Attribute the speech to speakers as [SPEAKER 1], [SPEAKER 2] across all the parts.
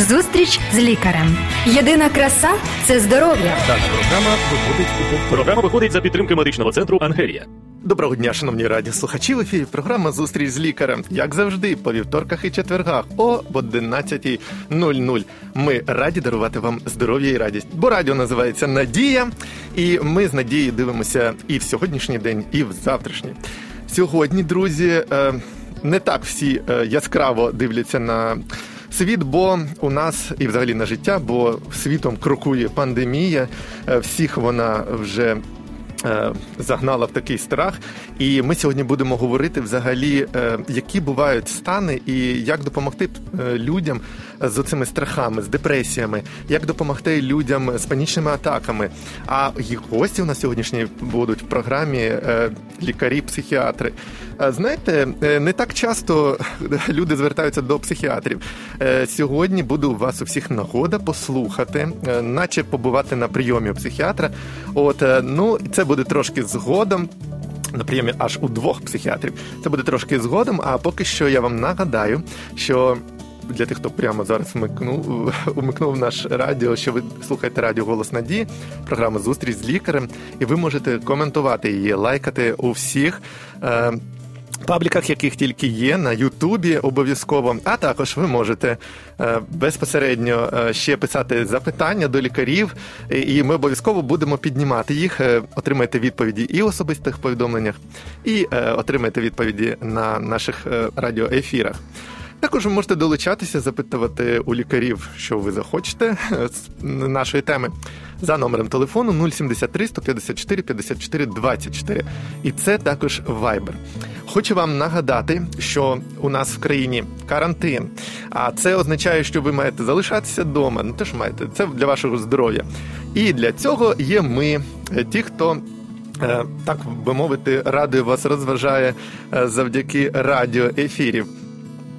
[SPEAKER 1] Зустріч з лікарем. Єдина краса це здоров'я.
[SPEAKER 2] Дана програма виходить у
[SPEAKER 3] Програма виходить за підтримки медичного центру Ангелія.
[SPEAKER 2] Доброго дня, шановні радіослухачі. В ефірі програма Зустріч з лікарем. Як завжди, по вівторках і четвергах о 11.00. Ми раді дарувати вам здоров'я і радість. Бо радіо називається Надія, і ми з надією дивимося і в сьогоднішній день, і в завтрашній. Сьогодні, друзі, е, не так всі е, яскраво дивляться на. Світ, бо у нас і взагалі на життя, бо світом крокує пандемія, е, всіх вона вже е, загнала в такий страх. І ми сьогодні будемо говорити взагалі, е, які бувають стани, і як допомогти людям з цими страхами, з депресіями, як допомогти людям з панічними атаками. А їх гості у нас сьогоднішні будуть в програмі е, лікарі-психіатри. Знаєте, е, не так часто люди звертаються до психіатрів. Е, Сьогодні буде у вас у всіх нагода послухати, е, наче побувати на прийомі у психіатра. От е, ну це буде трошки згодом. На прийомі аж у двох психіатрів. Це буде трошки згодом. А поки що я вам нагадаю, що для тих, хто прямо зараз вмикнув, умикнув наш радіо, що ви слухаєте радіо Голос Надії, програма Зустріч з лікарем, і ви можете коментувати її, лайкати у всіх. Е- Пабліках, яких тільки є, на Ютубі обов'язково, а також ви можете е, безпосередньо е, ще писати запитання до лікарів, і ми обов'язково будемо піднімати їх. Е, Отримайте відповіді і в особистих повідомленнях, і е, отримайте відповіді на наших радіоефірах. Також ви можете долучатися, запитувати у лікарів, що ви захочете е, з нашої теми за номером телефону 073 154 54 24. І це також Viber. Хочу вам нагадати, що у нас в країні карантин, а це означає, що ви маєте залишатися вдома. Ну теж маєте це для вашого здоров'я. І для цього є ми, е, ті, хто. е, Так би мовити, радою вас розважає завдяки радіоефірів.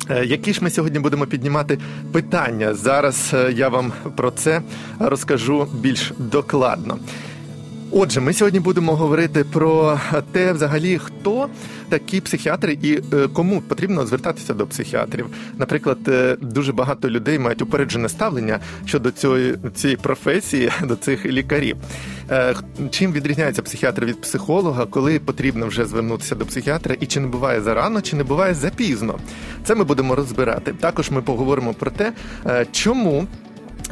[SPEAKER 2] Е, Які ж ми сьогодні будемо піднімати питання? Зараз е, я вам про це розкажу більш докладно. Отже, ми сьогодні будемо говорити про те, взагалі, хто такі психіатри і е, кому потрібно звертатися до психіатрів. Наприклад, е, дуже багато людей мають упереджене ставлення щодо цієї, цієї професії, до цих лікарів. Е, Чим відрізняється психіатр від психолога, коли потрібно вже звернутися до психіатра, і чи не буває зарано, чи не буває запізно? Це ми будемо розбирати. Також ми поговоримо про те, чому.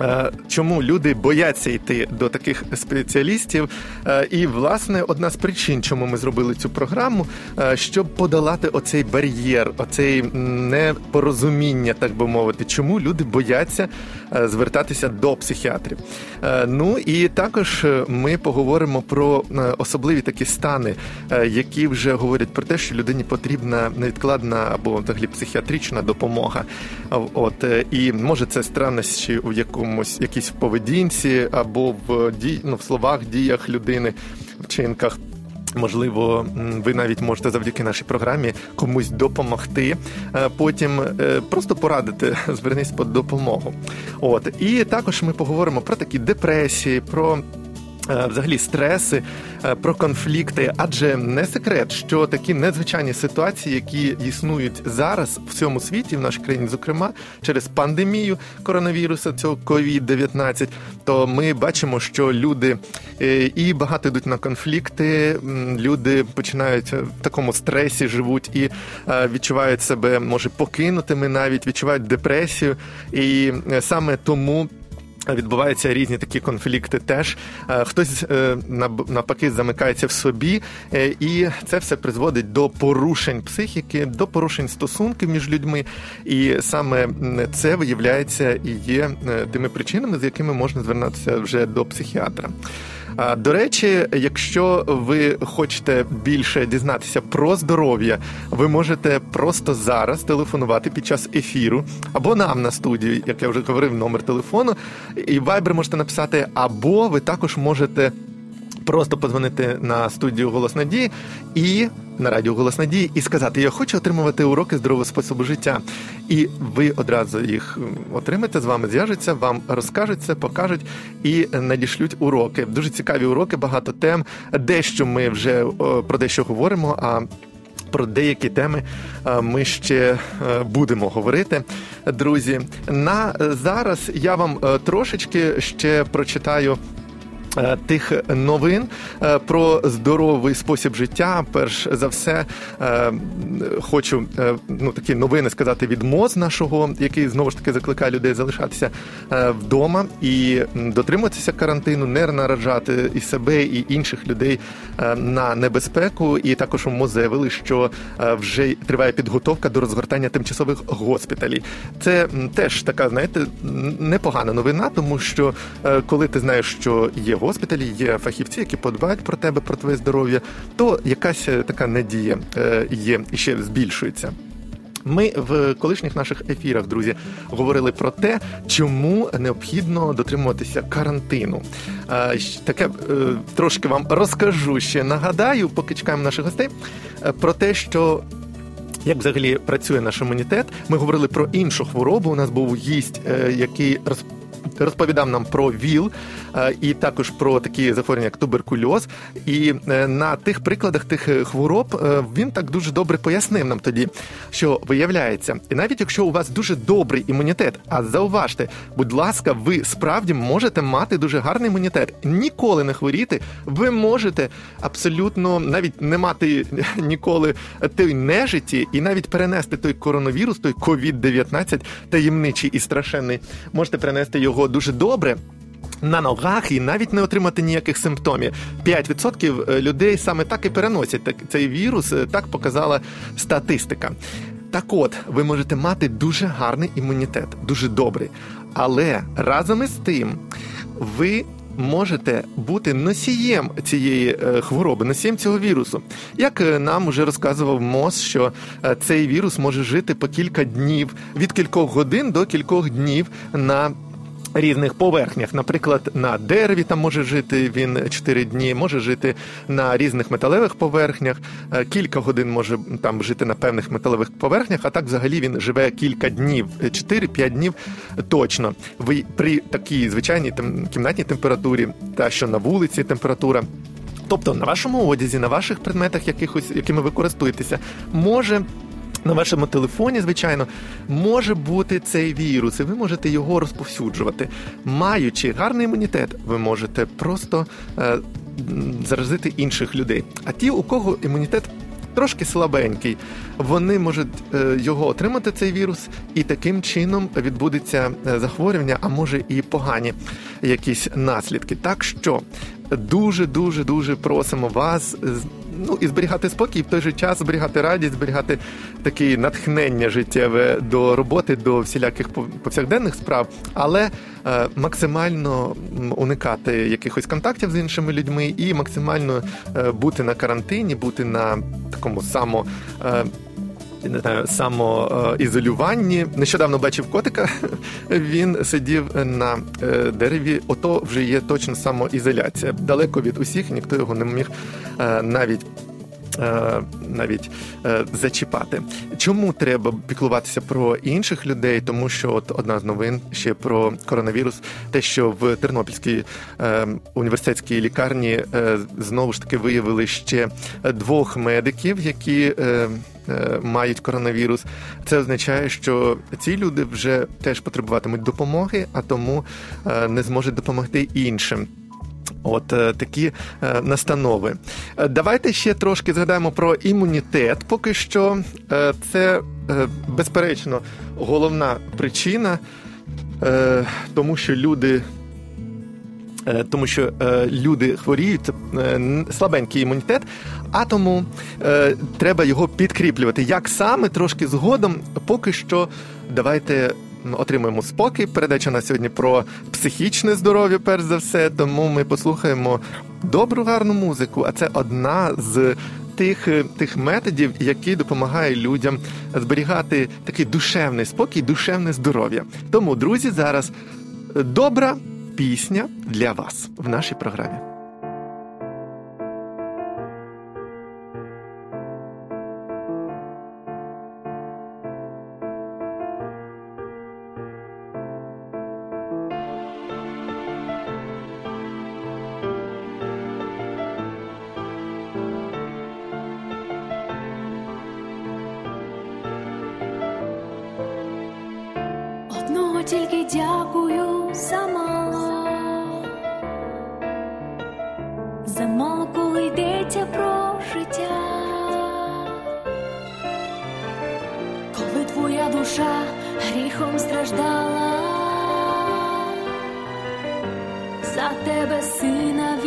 [SPEAKER 2] Е, Чому люди бояться йти до таких спеціалістів? Е, І власне одна з причин, чому ми зробили цю програму, е, щоб подолати оцей бар'єр, оцей непорозуміння, так би мовити, чому люди бояться звертатися до психіатрів. Е, Ну і також е, ми поговоримо про е, особливі такі стани, е, які вже говорять про те, що людині потрібна невідкладна або взагалі психіатрична допомога. От е, і може це странності у якомусь якійсь поведінці або в дій, ну, в словах, діях людини, вчинках. Можливо, ви навіть можете завдяки нашій програмі комусь допомогти. е, Потім е, просто порадити, звернись по допомогу. От і також ми поговоримо про такі депресії, про. Е, Взагалі стреси е, про конфлікти, адже не секрет, що такі незвичайні ситуації, які існують зараз в цьому світі, в нашій країні, зокрема через пандемію коронавірусу, цього COVID-19, то ми бачимо, що люди е, і багато йдуть на конфлікти, люди починають в такому стресі, живуть і відчувають себе, може, покинутими, навіть відчувають депресію, і саме тому. Відбуваються різні такі конфлікти. Теж Е, хтось е, навпаки замикається в собі, е, і це все призводить до порушень психіки, до порушень стосунків між людьми. І саме це виявляється і є е, тими причинами, з якими можна звернутися вже до психіатра. До речі, якщо ви хочете більше дізнатися про здоров'я, ви можете просто зараз телефонувати під час ефіру або нам на студію, як я вже говорив, номер телефону, і вайбер можете написати, або ви також можете. Просто подзвонити на студію Голос Надії і на радіо Голос Надії і сказати: Я хочу отримувати уроки здорового способу життя. І ви одразу їх отримаєте з вами, зв'яжуться, вам розкажуть це, покажуть і надішлють уроки. Дуже цікаві уроки, багато тем. Дещо ми вже про дещо говоримо. А Про деякі теми ми ще будемо говорити, друзі. На зараз я вам трошечки ще прочитаю Е, тих новин е, про здоровий спосіб життя. Перш за все, е, хочу ну такі новини сказати від МОЗ нашого, який знову ж таки закликає людей залишатися вдома і дотримуватися карантину, не наражати і себе, і інших людей на небезпеку. І також у МОЗ заявили, що вже триває підготовка до розгортання тимчасових госпіталів. Це теж така, знаєте, непогана новина, тому що коли ти знаєш, що є госпіталі, є фахівці, які подбають про тебе, про твоє здоров'я, то якась е, така надія е, є і ще збільшується. Ми в колишніх наших ефірах, друзі, говорили про те, чому необхідно дотримуватися карантину. Е, таке трошки вам розкажу ще нагадаю, поки чекаємо наших гостей, про те, що. Як взагалі працює наш імунітет? Ми говорили про іншу хворобу. У нас був гість, який розповідав нам про ВІЛ е, і також про такі захворювання, як туберкульоз. І е, на тих прикладах тих е, хвороб він так дуже добре пояснив нам тоді, що виявляється, і навіть якщо у вас дуже добрий імунітет, а зауважте, будь ласка, ви справді можете мати дуже гарний імунітет, ніколи не хворіти. Ви можете абсолютно навіть не мати ніколи той нежиті, і навіть перенести той коронавірус, той COVID-19, таємничий і страшенний, можете перенести його дуже добре. На ногах і навіть не отримати ніяких симптомів. 5% е, людей саме так і переносять цей вірус. Е, так показала статистика. Так, от ви можете мати дуже гарний імунітет, дуже добрий. Але разом із тим ви можете бути носієм цієї е, хвороби, носієм цього вірусу. Як нам уже розказував МОЗ, що цей вірус може жити по кілька днів від кількох годин до кількох днів на Різних поверхнях, наприклад, на дереві там може жити він 4 дні, може жити на різних металевих поверхнях, е, кілька годин може там жити на певних металевих поверхнях, а так взагалі він живе кілька днів, 4-5 днів точно. Ви при такій звичайній кімнатній температурі, та що на вулиці температура. Тобто на вашому одязі, на ваших предметах, якихось, якими ви користуєтеся, може на вашому телефоні, звичайно, може бути цей вірус, і ви можете його розповсюджувати. Маючи гарний імунітет, ви можете просто е, заразити інших людей. А ті, у кого імунітет трошки слабенький, вони можуть е, його отримати, цей вірус, і таким чином відбудеться е, захворювання, а може і погані якісь наслідки. Так що дуже дуже дуже просимо вас ну і зберігати спокій, в той же час зберігати радість, зберігати таке натхнення життєве до роботи, до всіляких повсякденних справ, але е, максимально уникати якихось контактів з іншими людьми і максимально е, бути на карантині, бути на такому само. Е, не знаю, самоізолюванні. Нещодавно бачив котика. Він сидів на е, дереві. Ото вже є точно самоізоляція. Далеко від усіх ніхто його не міг е, навіть. Е, навіть зачіпати, чому треба піклуватися про інших людей? Тому що от одна з новин ще про коронавірус, те, що в Тернопільській університетській лікарні знову ж таки виявили ще двох медиків, які Е, мають коронавірус, це означає, що ці люди вже теж потребуватимуть допомоги, а тому е, не зможуть допомогти іншим. От е, такі е, настанови. Давайте ще трошки згадаємо про імунітет. Поки що е, це безперечно головна причина, тому що люди Е, тому що е, люди хворіють, е, слабенький імунітет, а тому треба його підкріплювати. Як саме трошки згодом, поки що давайте. Отримуємо спокій. Передача на сьогодні про психічне здоров'я, перш за все. Тому ми послухаємо добру гарну музику. А це одна з тих тих методів, які допомагають людям зберігати такий душевний спокій, душевне здоров'я. Тому, друзі, зараз добра пісня для вас в нашій програмі.
[SPEAKER 4] тільки дякую сама, замало, коли йдеться про життя, коли твоя душа гріхом страждала, за тебе сина.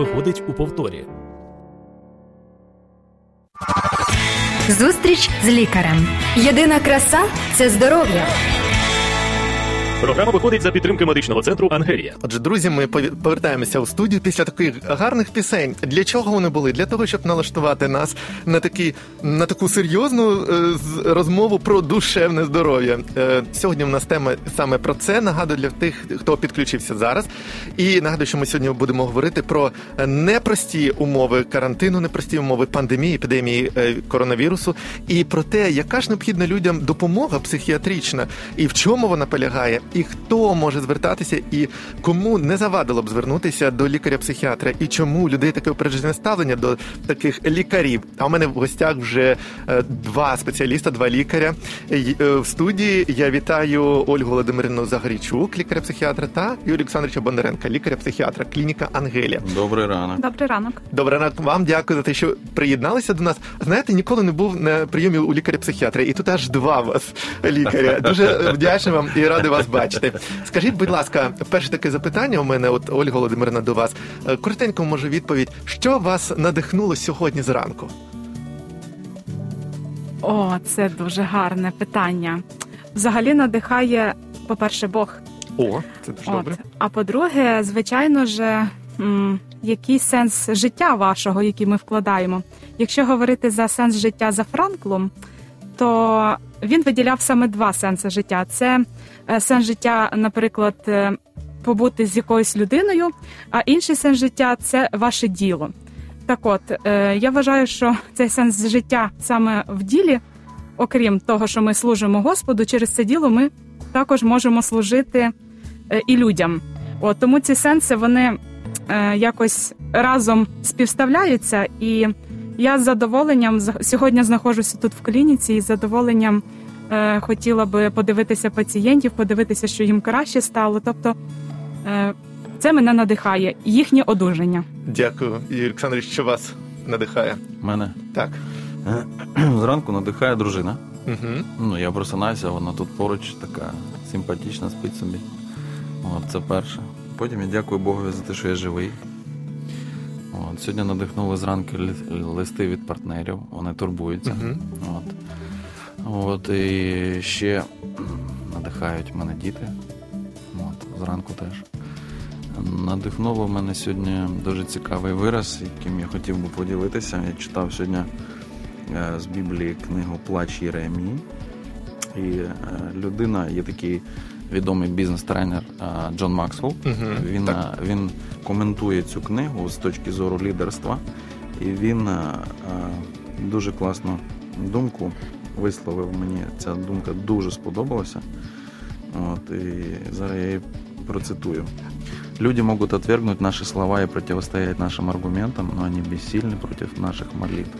[SPEAKER 3] виходить у повторі.
[SPEAKER 1] Зустріч з лікарем. Єдина краса це здоров'я.
[SPEAKER 3] Програма виходить за підтримки медичного центру Ангелія.
[SPEAKER 2] Отже, друзі, ми повертаємося у студію після таких гарних пісень. Для чого вони були? Для того, щоб налаштувати нас на такі на таку серйозну е, розмову про душевне здоров'я. Е, сьогодні в нас тема саме про це. Нагадую для тих, хто підключився зараз. І нагадую, що ми сьогодні будемо говорити про непрості умови карантину, непрості умови пандемії, епідемії е, коронавірусу, і про те, яка ж необхідна людям допомога психіатрична, і в чому вона полягає, і хто може звертатися, і кому не завадило б звернутися до лікаря-психіатра, і чому людей таке опереджене ставлення до таких лікарів. А у мене в гостях вже е, два спеціаліста, два лікаря. Е, В студії я вітаю Ольгу Володимирівну Загорічук, лікаря-психіатра, та Юрія Олександровича Бондаренка, лікаря-психіатра, клініка Ангелія.
[SPEAKER 5] Добрий ранок.
[SPEAKER 6] Добрий ранок.
[SPEAKER 2] Добре, ранок вам дякую за те, що приєдналися до нас. Знаєте, ніколи не був на прийомі у лікаря-психіатра, і тут аж два вас лікаря. Дуже вдячний вам і радий вас бачити. Скажіть, будь ласка, перше таке запитання у мене, от Ольга Володимирівна, до вас. Е, Коротенько, може, відповідь, що вас надихнуло сьогодні зранку?
[SPEAKER 6] О, це дуже гарне питання. Взагалі надихає, по-перше, Бог.
[SPEAKER 2] О, це дуже добре.
[SPEAKER 6] А по-друге, звичайно ж, м, який сенс життя вашого, який ми вкладаємо. Якщо говорити за сенс життя за Франклом, то він виділяв саме два сенси життя: це е, сенс життя, наприклад, е, побути з якоюсь людиною, а інший сенс життя це ваше діло. Так от, е, я вважаю, що цей сенс життя саме в ділі, окрім того, що ми служимо Господу, через це діло ми також можемо служити і людям. От, тому ці сенси вони якось разом співставляються, і я з задоволенням з- сьогодні знаходжуся тут в клініці і з задоволенням е, хотіла би подивитися пацієнтів, подивитися, що їм краще стало. Тобто е, це мене надихає, їхнє одужання.
[SPEAKER 2] Дякую, Юрій Олександрович, що вас надихає.
[SPEAKER 5] Мене
[SPEAKER 2] Так.
[SPEAKER 5] зранку надихає дружина.
[SPEAKER 2] Угу.
[SPEAKER 5] Ну, я просинаюся, вона тут поруч така симпатична, спить собі. От, це перше. Потім я дякую Богові за те, що я живий. От, сьогодні надихнули зранку листи від партнерів, вони турбуються.
[SPEAKER 2] Мгм.
[SPEAKER 5] От. От, і ще надихають мене діти. От, зранку теж. Надихнуло мене сьогодні дуже цікавий вираз, яким я хотів би поділитися. Я читав сьогодні е, з Біблії книгу Плач Єремії. І е, людина, є такий відомий бізнес-тренер е, Джон Максвелл.
[SPEAKER 2] Мгм,
[SPEAKER 5] Він,
[SPEAKER 2] так.
[SPEAKER 5] е, він коментує цю книгу з точки зору лідерства, і він е, дуже класну думку висловив мені. Ця думка дуже сподобалася. От, і зараз я її процитую. Люди могут отвергнуть наши слова и противостоять нашим аргументам, но они бессильны против наших молитв.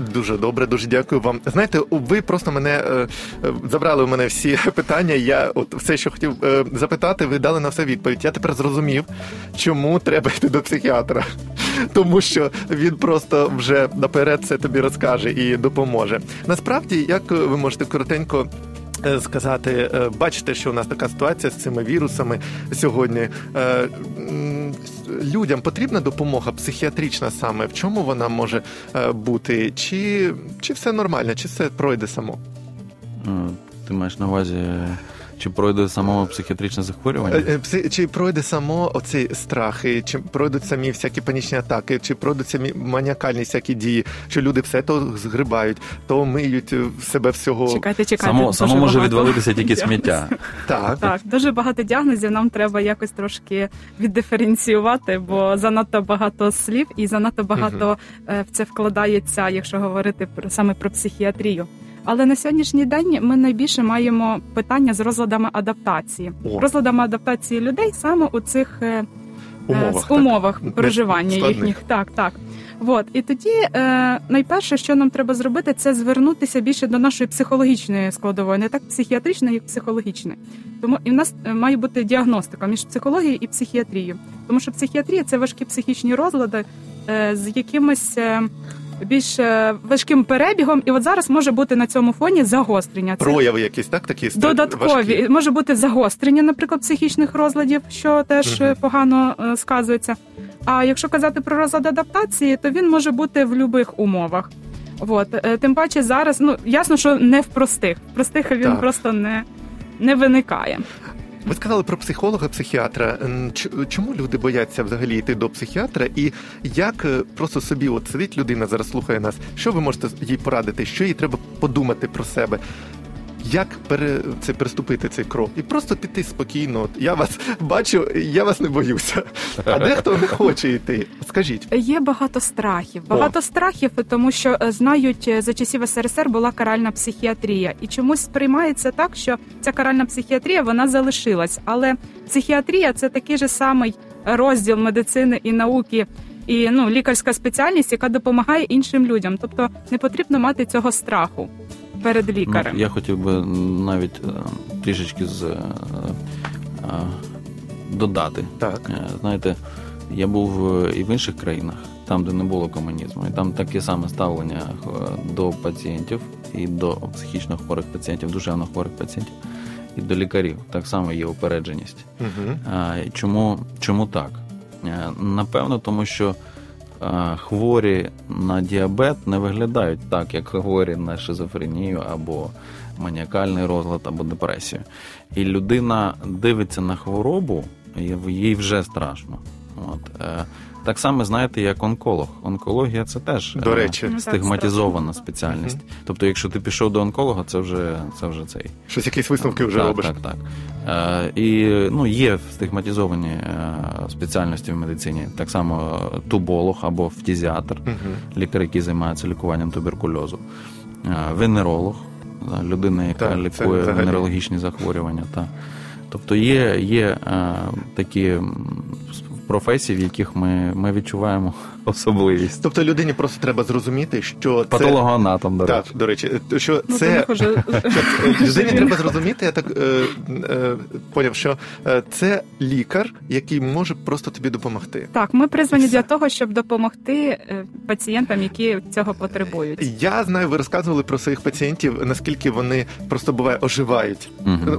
[SPEAKER 2] Дуже добре, дуже дякую вам. Знаєте, ви просто мене е, е, забрали у мене всі питання. Я от все, що хотів е, запитати, ви дали на все відповідь. Я тепер зрозумів, чому треба йти до психіатра. Тому що він просто вже наперед це тобі розкаже і допоможе. Насправді, як ви можете коротенько. Е, Сказати, е, бачите, що у нас така ситуація з цими вірусами сьогодні. Е, Людям потрібна допомога психіатрична саме. В чому вона може бути? Чи, чи все нормально, чи все пройде само?
[SPEAKER 5] Е, Ти маєш на увазі, чи пройде самого психіатричне захворювання?
[SPEAKER 2] Е, е, Чи пройде само оці страхи, чи пройдуть самі всякі панічні атаки, чи пройдуть самі маніакальні всякі дії, що люди все то згрибають, то миють е, себе всього.
[SPEAKER 6] Чекайте, чекайте.
[SPEAKER 5] Само, само може
[SPEAKER 6] багато
[SPEAKER 5] відвалитися тільки сміття.
[SPEAKER 2] Так.
[SPEAKER 6] Так, дуже багато діагнозів. Нам треба якось трошки віддиференціювати, бо занадто багато слів і занадто багато в це вкладається, якщо говорити про саме про психіатрію. Але на сьогоднішній день ми найбільше маємо питання з розладами адаптації,
[SPEAKER 2] О.
[SPEAKER 6] розладами адаптації людей саме у цих е, е,
[SPEAKER 2] Умовах, так.
[SPEAKER 6] проживання
[SPEAKER 2] складних.
[SPEAKER 6] їхніх. Так, так. От і тоді е, найперше, що нам треба зробити, це звернутися більше до нашої психологічної складової, не так психіатричної, як психологічної. Тому і в нас е, має бути діагностика між психологією і психіатрією. Тому що психіатрія це важкі психічні розлади е, з якимось. Більш е, важким перебігом, і от зараз може бути на цьому фоні загострення. Це
[SPEAKER 2] Прояви якісь, так? Такі
[SPEAKER 6] Додаткові
[SPEAKER 2] важкі.
[SPEAKER 6] може бути загострення, наприклад, психічних розладів, що теж е, погано е, сказується. А якщо казати про розлад адаптації, то він може бути в будь-яких умовах. От тим паче зараз, ну ясно, що не в простих. В простих він
[SPEAKER 2] Так.
[SPEAKER 6] просто не, не виникає.
[SPEAKER 2] Ви сказали про психолога, психіатра. Чому люди бояться взагалі йти до психіатра? І як е, просто собі от сидить людина, зараз слухає нас, що ви можете їй порадити, що їй треба подумати про себе? Як пере, це переступити цей крок? І просто піти спокійно. От я вас бачу, я вас не боюся. А дехто не хоче йти. Скажіть.
[SPEAKER 6] Є багато страхів. Багато страхів, тому що е, знають е, за часів СРСР була каральна психіатрія, і чомусь сприймається так, що ця каральна психіатрія вона залишилась. Але психіатрія це такий же самий розділ медицини і науки. І ну лікарська спеціальність, яка допомагає іншим людям. Тобто не потрібно мати цього страху перед лікарем.
[SPEAKER 5] Ну, я хотів би навіть е, трішечки з, е, е, додати.
[SPEAKER 2] Так.
[SPEAKER 5] Знаєте, я був і в інших країнах, там, де не було комунізму, і там таке саме ставлення до пацієнтів і до психічно хворих пацієнтів, душевно хворих пацієнтів, і до лікарів. Так само є упередженість.
[SPEAKER 2] Угу.
[SPEAKER 5] А, Чому, чому так? Напевно, тому що хворі на діабет не виглядають так, як хворі на шизофренію або маніакальний розлад або депресію. І людина дивиться на хворобу, і їй вже страшно. От. е, Так само, знаєте, як онколог. Онкологія це теж
[SPEAKER 2] До
[SPEAKER 5] е,
[SPEAKER 2] речі.
[SPEAKER 6] Ну,
[SPEAKER 5] стигматизована спеціальність. Тобто, якщо ти пішов до онколога, це вже, це вже цей.
[SPEAKER 2] Щось якісь висновки вже
[SPEAKER 5] так,
[SPEAKER 2] робиш.
[SPEAKER 5] Так, так. Е, і ну, є стигматизовані спеціальності в медицині, так само туболог або фтізіатр,
[SPEAKER 2] Угу.
[SPEAKER 5] лікар, який займається лікуванням туберкульозу, венеролог, людина, яка
[SPEAKER 2] Так,
[SPEAKER 5] лікує венерологічні захворювання. Та. Тобто є, є такі м, професії, в яких ми, ми відчуваємо особливість.
[SPEAKER 2] Тобто людині просто треба зрозуміти, що це
[SPEAKER 5] Патологоанатом, до
[SPEAKER 2] так, до речі, що
[SPEAKER 6] Ну,
[SPEAKER 2] це
[SPEAKER 6] них
[SPEAKER 2] людині треба зрозуміти. Я так е, е, поняв, що е, це лікар, який може просто тобі допомогти.
[SPEAKER 6] Так, ми призвані для того, щоб допомогти е, пацієнтам, які цього потребують.
[SPEAKER 2] Я знаю, ви розказували про своїх пацієнтів, наскільки вони просто буває оживають.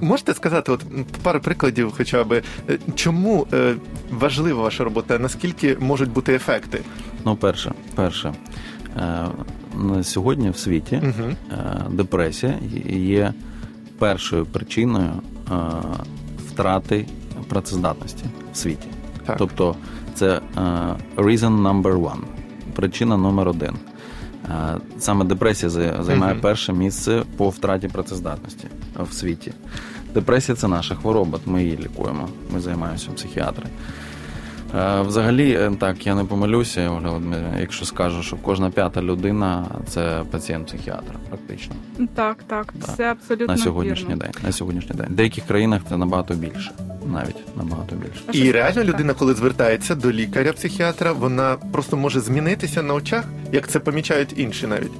[SPEAKER 2] Можете сказати, от пару прикладів, хоча б е, чому е, важлива ваша робота, наскільки можуть бути ефекти?
[SPEAKER 5] Ну, перше, перше. Е, на сьогодні в світі
[SPEAKER 2] Угу.
[SPEAKER 5] депресія є першою причиною е, втрати працездатності в світі.
[SPEAKER 2] Так.
[SPEAKER 5] Тобто це reason number one, причина номер один. Саме депресія займає
[SPEAKER 2] Мгм.
[SPEAKER 5] перше місце по втраті працездатності в світі. Депресія це наша хвороба, ми її лікуємо. Ми займаємося психіатри. Взагалі, е, так, я не помилюся, якщо скажу, що кожна п'ята людина це пацієнт-психіатр, практично
[SPEAKER 6] Так, так,
[SPEAKER 5] Так.
[SPEAKER 6] це абсолютно
[SPEAKER 5] на сьогоднішній
[SPEAKER 6] вірно.
[SPEAKER 5] день. На сьогоднішній день. В деяких країнах це набагато більше, навіть набагато більше.
[SPEAKER 6] А
[SPEAKER 2] І реально людина, коли звертається до лікаря-психіатра, вона просто може змінитися на очах, як це помічають інші навіть.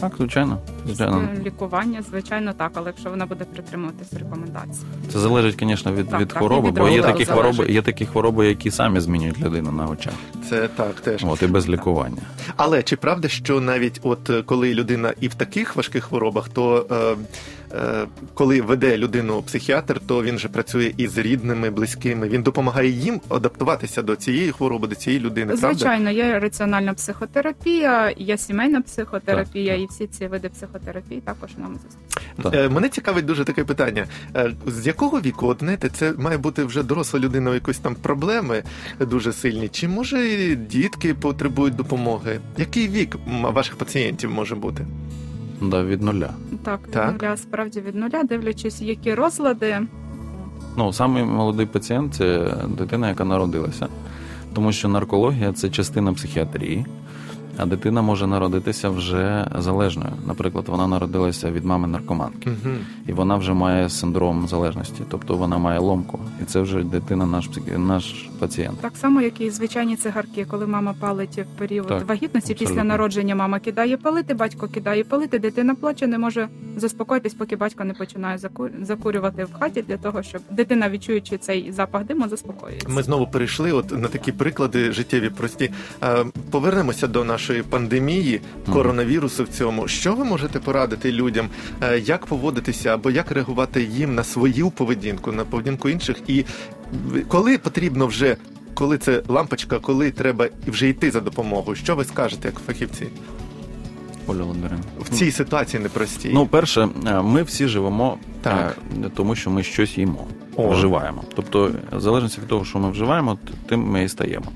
[SPEAKER 5] Так, звичайно, звичайно.
[SPEAKER 6] Лікування, звичайно, так, але якщо вона буде притримуватись рекомендацій.
[SPEAKER 5] Це залежить, звісно, від,
[SPEAKER 6] Так,
[SPEAKER 5] від
[SPEAKER 6] так,
[SPEAKER 5] хвороби,
[SPEAKER 6] від
[SPEAKER 5] бо є такі
[SPEAKER 6] залежить.
[SPEAKER 5] хвороби, є такі хвороби, які самі змінюють людину на очах.
[SPEAKER 2] Це так теж.
[SPEAKER 5] От і без лікування.
[SPEAKER 2] Але чи правда, що навіть от е, коли людина і в таких важких хворобах, то е, е, коли веде людину психіатр, то він же працює із рідними, близькими. Він допомагає їм адаптуватися до цієї хвороби, до цієї людини. Правда?
[SPEAKER 6] Звичайно, є раціональна психотерапія, є сімейна психотерапія, і всі ці види психотерапії також нам.
[SPEAKER 5] Так.
[SPEAKER 2] Е, Мене цікавить дуже таке питання. Е, З якого віку, от знаєте, це має бути вже доросла людина, у якоїсь там проблеми дуже сильні? Чи може дітки потребують допомоги? Який вік ваших пацієнтів може бути?
[SPEAKER 5] Да, від нуля.
[SPEAKER 6] Так,
[SPEAKER 2] Так.
[SPEAKER 6] нуля справді від нуля, дивлячись, які розлади.
[SPEAKER 5] Ну, самий молодий пацієнт це дитина, яка народилася. Тому що наркологія це частина психіатрії, а дитина може народитися вже залежною. Наприклад, вона народилася від мами наркоманки,
[SPEAKER 2] Угу.
[SPEAKER 5] і вона вже має синдром залежності, тобто вона має ломку, і це вже дитина, наш наш пацієнт.
[SPEAKER 6] Так само, як і звичайні цигарки, коли мама палить в період
[SPEAKER 5] Так,
[SPEAKER 6] вагітності, після народження мама кидає палити, батько кидає палити, дитина плаче, не може заспокоїтись, поки батько не починає заку- закурювати в хаті для того, щоб дитина, відчуючи цей запах диму, заспокоїться.
[SPEAKER 2] Ми знову перейшли от на такі приклади життєві прості. Е, Повернемося до нашої пандемії коронавірусу. В цьому що ви можете порадити людям, е, як поводитися або як реагувати їм на свою поведінку, на поведінку інших, і коли потрібно вже. Коли це лампочка, коли треба вже йти за допомогою, що ви скажете як фахівці?
[SPEAKER 5] Оля Володимирівна.
[SPEAKER 2] в цій ситуації непростій?
[SPEAKER 5] Ну, перше, е, ми всі живемо
[SPEAKER 2] Так.
[SPEAKER 5] е, тому, що ми щось їмо,
[SPEAKER 2] О.
[SPEAKER 5] вживаємо. Тобто, в залежності від того, що ми вживаємо, тим ми і стаємо.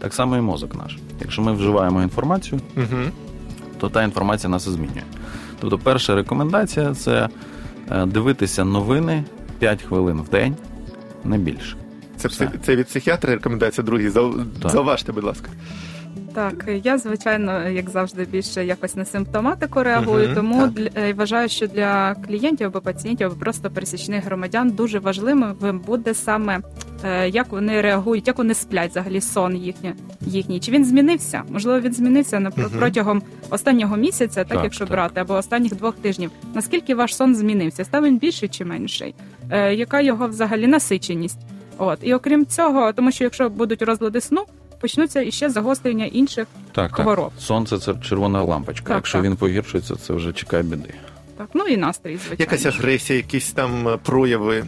[SPEAKER 5] Так само і мозок наш. Якщо ми вживаємо інформацію,
[SPEAKER 2] Угу.
[SPEAKER 5] то та інформація нас і змінює. Тобто, перша рекомендація це е, дивитися новини 5 хвилин в день, не більше.
[SPEAKER 2] Це,
[SPEAKER 5] Все.
[SPEAKER 2] псих- це від психіатра рекомендація, другий. Зау... Зауважте, будь ласка.
[SPEAKER 6] Так, я звичайно, як завжди, більше якось на симптоматику реагую,
[SPEAKER 2] Мгм,
[SPEAKER 6] тому для, е, вважаю, що для клієнтів або пацієнтів, або просто пересічних громадян дуже важливим буде саме як вони реагують, як вони сплять взагалі сон їхній, їхній. Чи він змінився? Можливо, він змінився
[SPEAKER 2] Мгм.
[SPEAKER 6] протягом останнього місяця, так,
[SPEAKER 5] Так,
[SPEAKER 6] якщо
[SPEAKER 5] так.
[SPEAKER 6] брати, або останніх двох тижнів. Наскільки ваш сон змінився? Став він більший чи менший? Е, яка його взагалі насиченість? От і окрім цього, тому що якщо будуть розлади сну, почнуться іще загострення інших
[SPEAKER 5] Так,
[SPEAKER 6] Хвороб.
[SPEAKER 5] Сонце це червона лампочка.
[SPEAKER 6] Так,
[SPEAKER 5] Якщо
[SPEAKER 6] так.
[SPEAKER 5] він погіршується, це вже чекає біди.
[SPEAKER 6] Так, ну і настрій, звичайно.
[SPEAKER 2] Якась агресія, якісь там е, прояви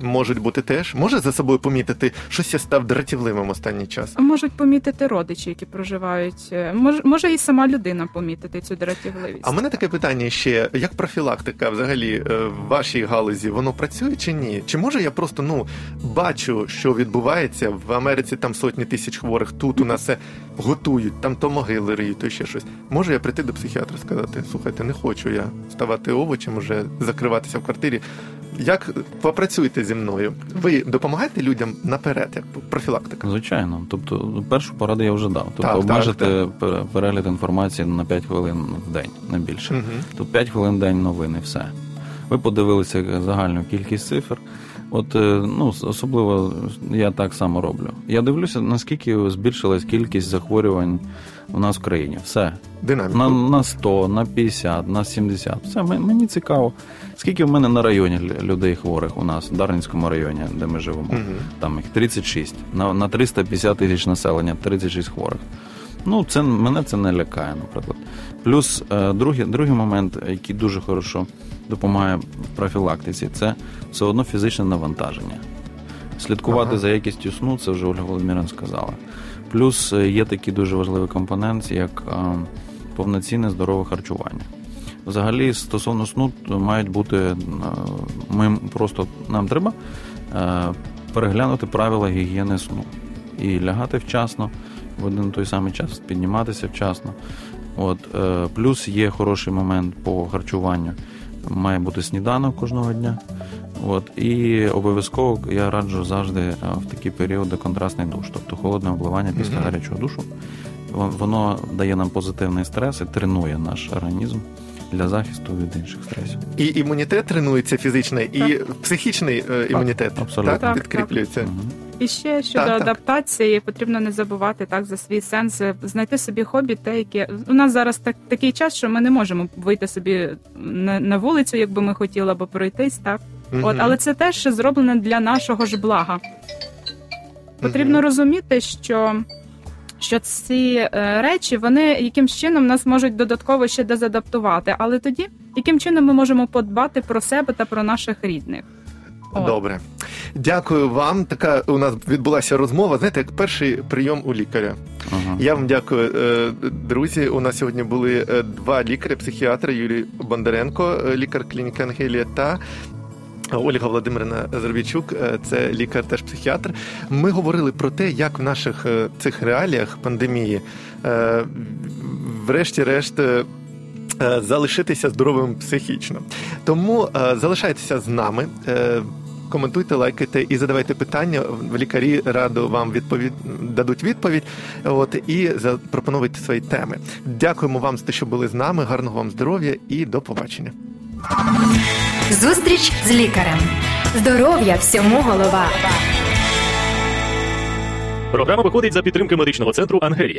[SPEAKER 2] можуть бути теж. Може за собою помітити, щось я став дратівливим останній час.
[SPEAKER 6] Можуть помітити родичі, які проживають. е, Може, може і сама людина помітити цю дратівливість.
[SPEAKER 2] А в мене таке питання ще: як профілактика взагалі е, в вашій галузі, воно працює чи ні? Чи може я просто ну бачу, що відбувається в Америці? Там сотні тисяч хворих, тут у нас все готують, там то могили риють, то ще щось. Може я прийти до психіатра сказати: слухайте, не хочу я ставати овочем, уже закриватися в квартирі. Як попрацюєте зі мною? Ви допомагаєте людям наперед, як профілактика?
[SPEAKER 5] Звичайно. Тобто, першу пораду я вже дав. Тобто
[SPEAKER 2] Так, так,
[SPEAKER 5] так. перегляд інформації на 5 хвилин в день, не більше.
[SPEAKER 2] Угу.
[SPEAKER 5] Тобто 5 хвилин в день новини, все. Ви подивилися загальну кількість цифр. От е, ну особливо я так само роблю. Я дивлюся, наскільки збільшилась кількість захворювань у нас в країні. Все.
[SPEAKER 2] Динаміку.
[SPEAKER 5] На, на 100, на 50, на 70. Все, мені цікаво. Скільки в мене на районі людей хворих у нас, в Дарницькому районі, де ми живемо.
[SPEAKER 2] Мгм.
[SPEAKER 5] Там їх 36. На, на 350 тисяч населення 36 хворих. Ну, це мене це не лякає, наприклад. Плюс е, другий, другий момент, який дуже хорошо допомагає в профілактиці, це все одно фізичне навантаження. Слідкувати
[SPEAKER 2] Ага.
[SPEAKER 5] за якістю сну, це вже Ольга Володимирівна сказала. Плюс е, є такий дуже важливий компонент, як е, повноцінне здорове харчування. Взагалі, стосовно сну, мають бути е, ми просто нам треба переглянути правила гігієни сну і лягати вчасно, в один той самий час підніматися вчасно. От, плюс є хороший момент по харчуванню. Має бути сніданок кожного дня. От, і обов'язково я раджу завжди е, в такі періоди контрастний душ, тобто холодне обливання після
[SPEAKER 2] Мгм.
[SPEAKER 5] гарячого душу. Воно дає нам позитивний стрес і тренує наш організм для захисту від інших стресів.
[SPEAKER 2] І імунітет тренується фізичний, і психічний е, імунітет
[SPEAKER 5] абсолютно.
[SPEAKER 2] так,
[SPEAKER 6] Так,
[SPEAKER 2] підкріплюється.
[SPEAKER 5] Мгм.
[SPEAKER 6] І ще щодо
[SPEAKER 2] Так, так.
[SPEAKER 6] адаптації, потрібно не забувати так за свій сенс, е, знайти собі хобі, те, яке у нас зараз так такий час, що ми не можемо вийти собі на, на вулицю, як би ми хотіли, або пройтись, так.
[SPEAKER 2] Мгм.
[SPEAKER 6] От, але це теж зроблено для нашого ж блага. Потрібно
[SPEAKER 2] Мгм.
[SPEAKER 6] розуміти, що. Що ці е, речі вони яким чином нас можуть додатково ще дезадаптувати, але тоді яким чином ми можемо подбати про себе та про наших рідних? От.
[SPEAKER 2] Добре. Дякую вам. Така у нас відбулася розмова. Знаєте, як перший прийом у лікаря.
[SPEAKER 5] Ага.
[SPEAKER 2] Я вам дякую, е, друзі. У нас сьогодні були е, два лікарі, психіатри Юрій Бондаренко, е, лікар клініки Ангелія та. Ольга Володимирівна Зарвічук, це лікар, теж психіатр. Ми говорили про те, як в наших цих реаліях пандемії, врешті-решт, залишитися здоровим психічно. Тому залишайтеся з нами. Коментуйте, лайкайте і задавайте питання. Лікарі радо вам відповідь дадуть відповідь. От і запропонуйте свої теми. Дякуємо вам за те, що були з нами. Гарного вам здоров'я і до побачення.
[SPEAKER 1] Зустріч з лікарем. Здоров'я всьому голова.
[SPEAKER 3] Програма виходить за підтримки медичного центру Ангелія.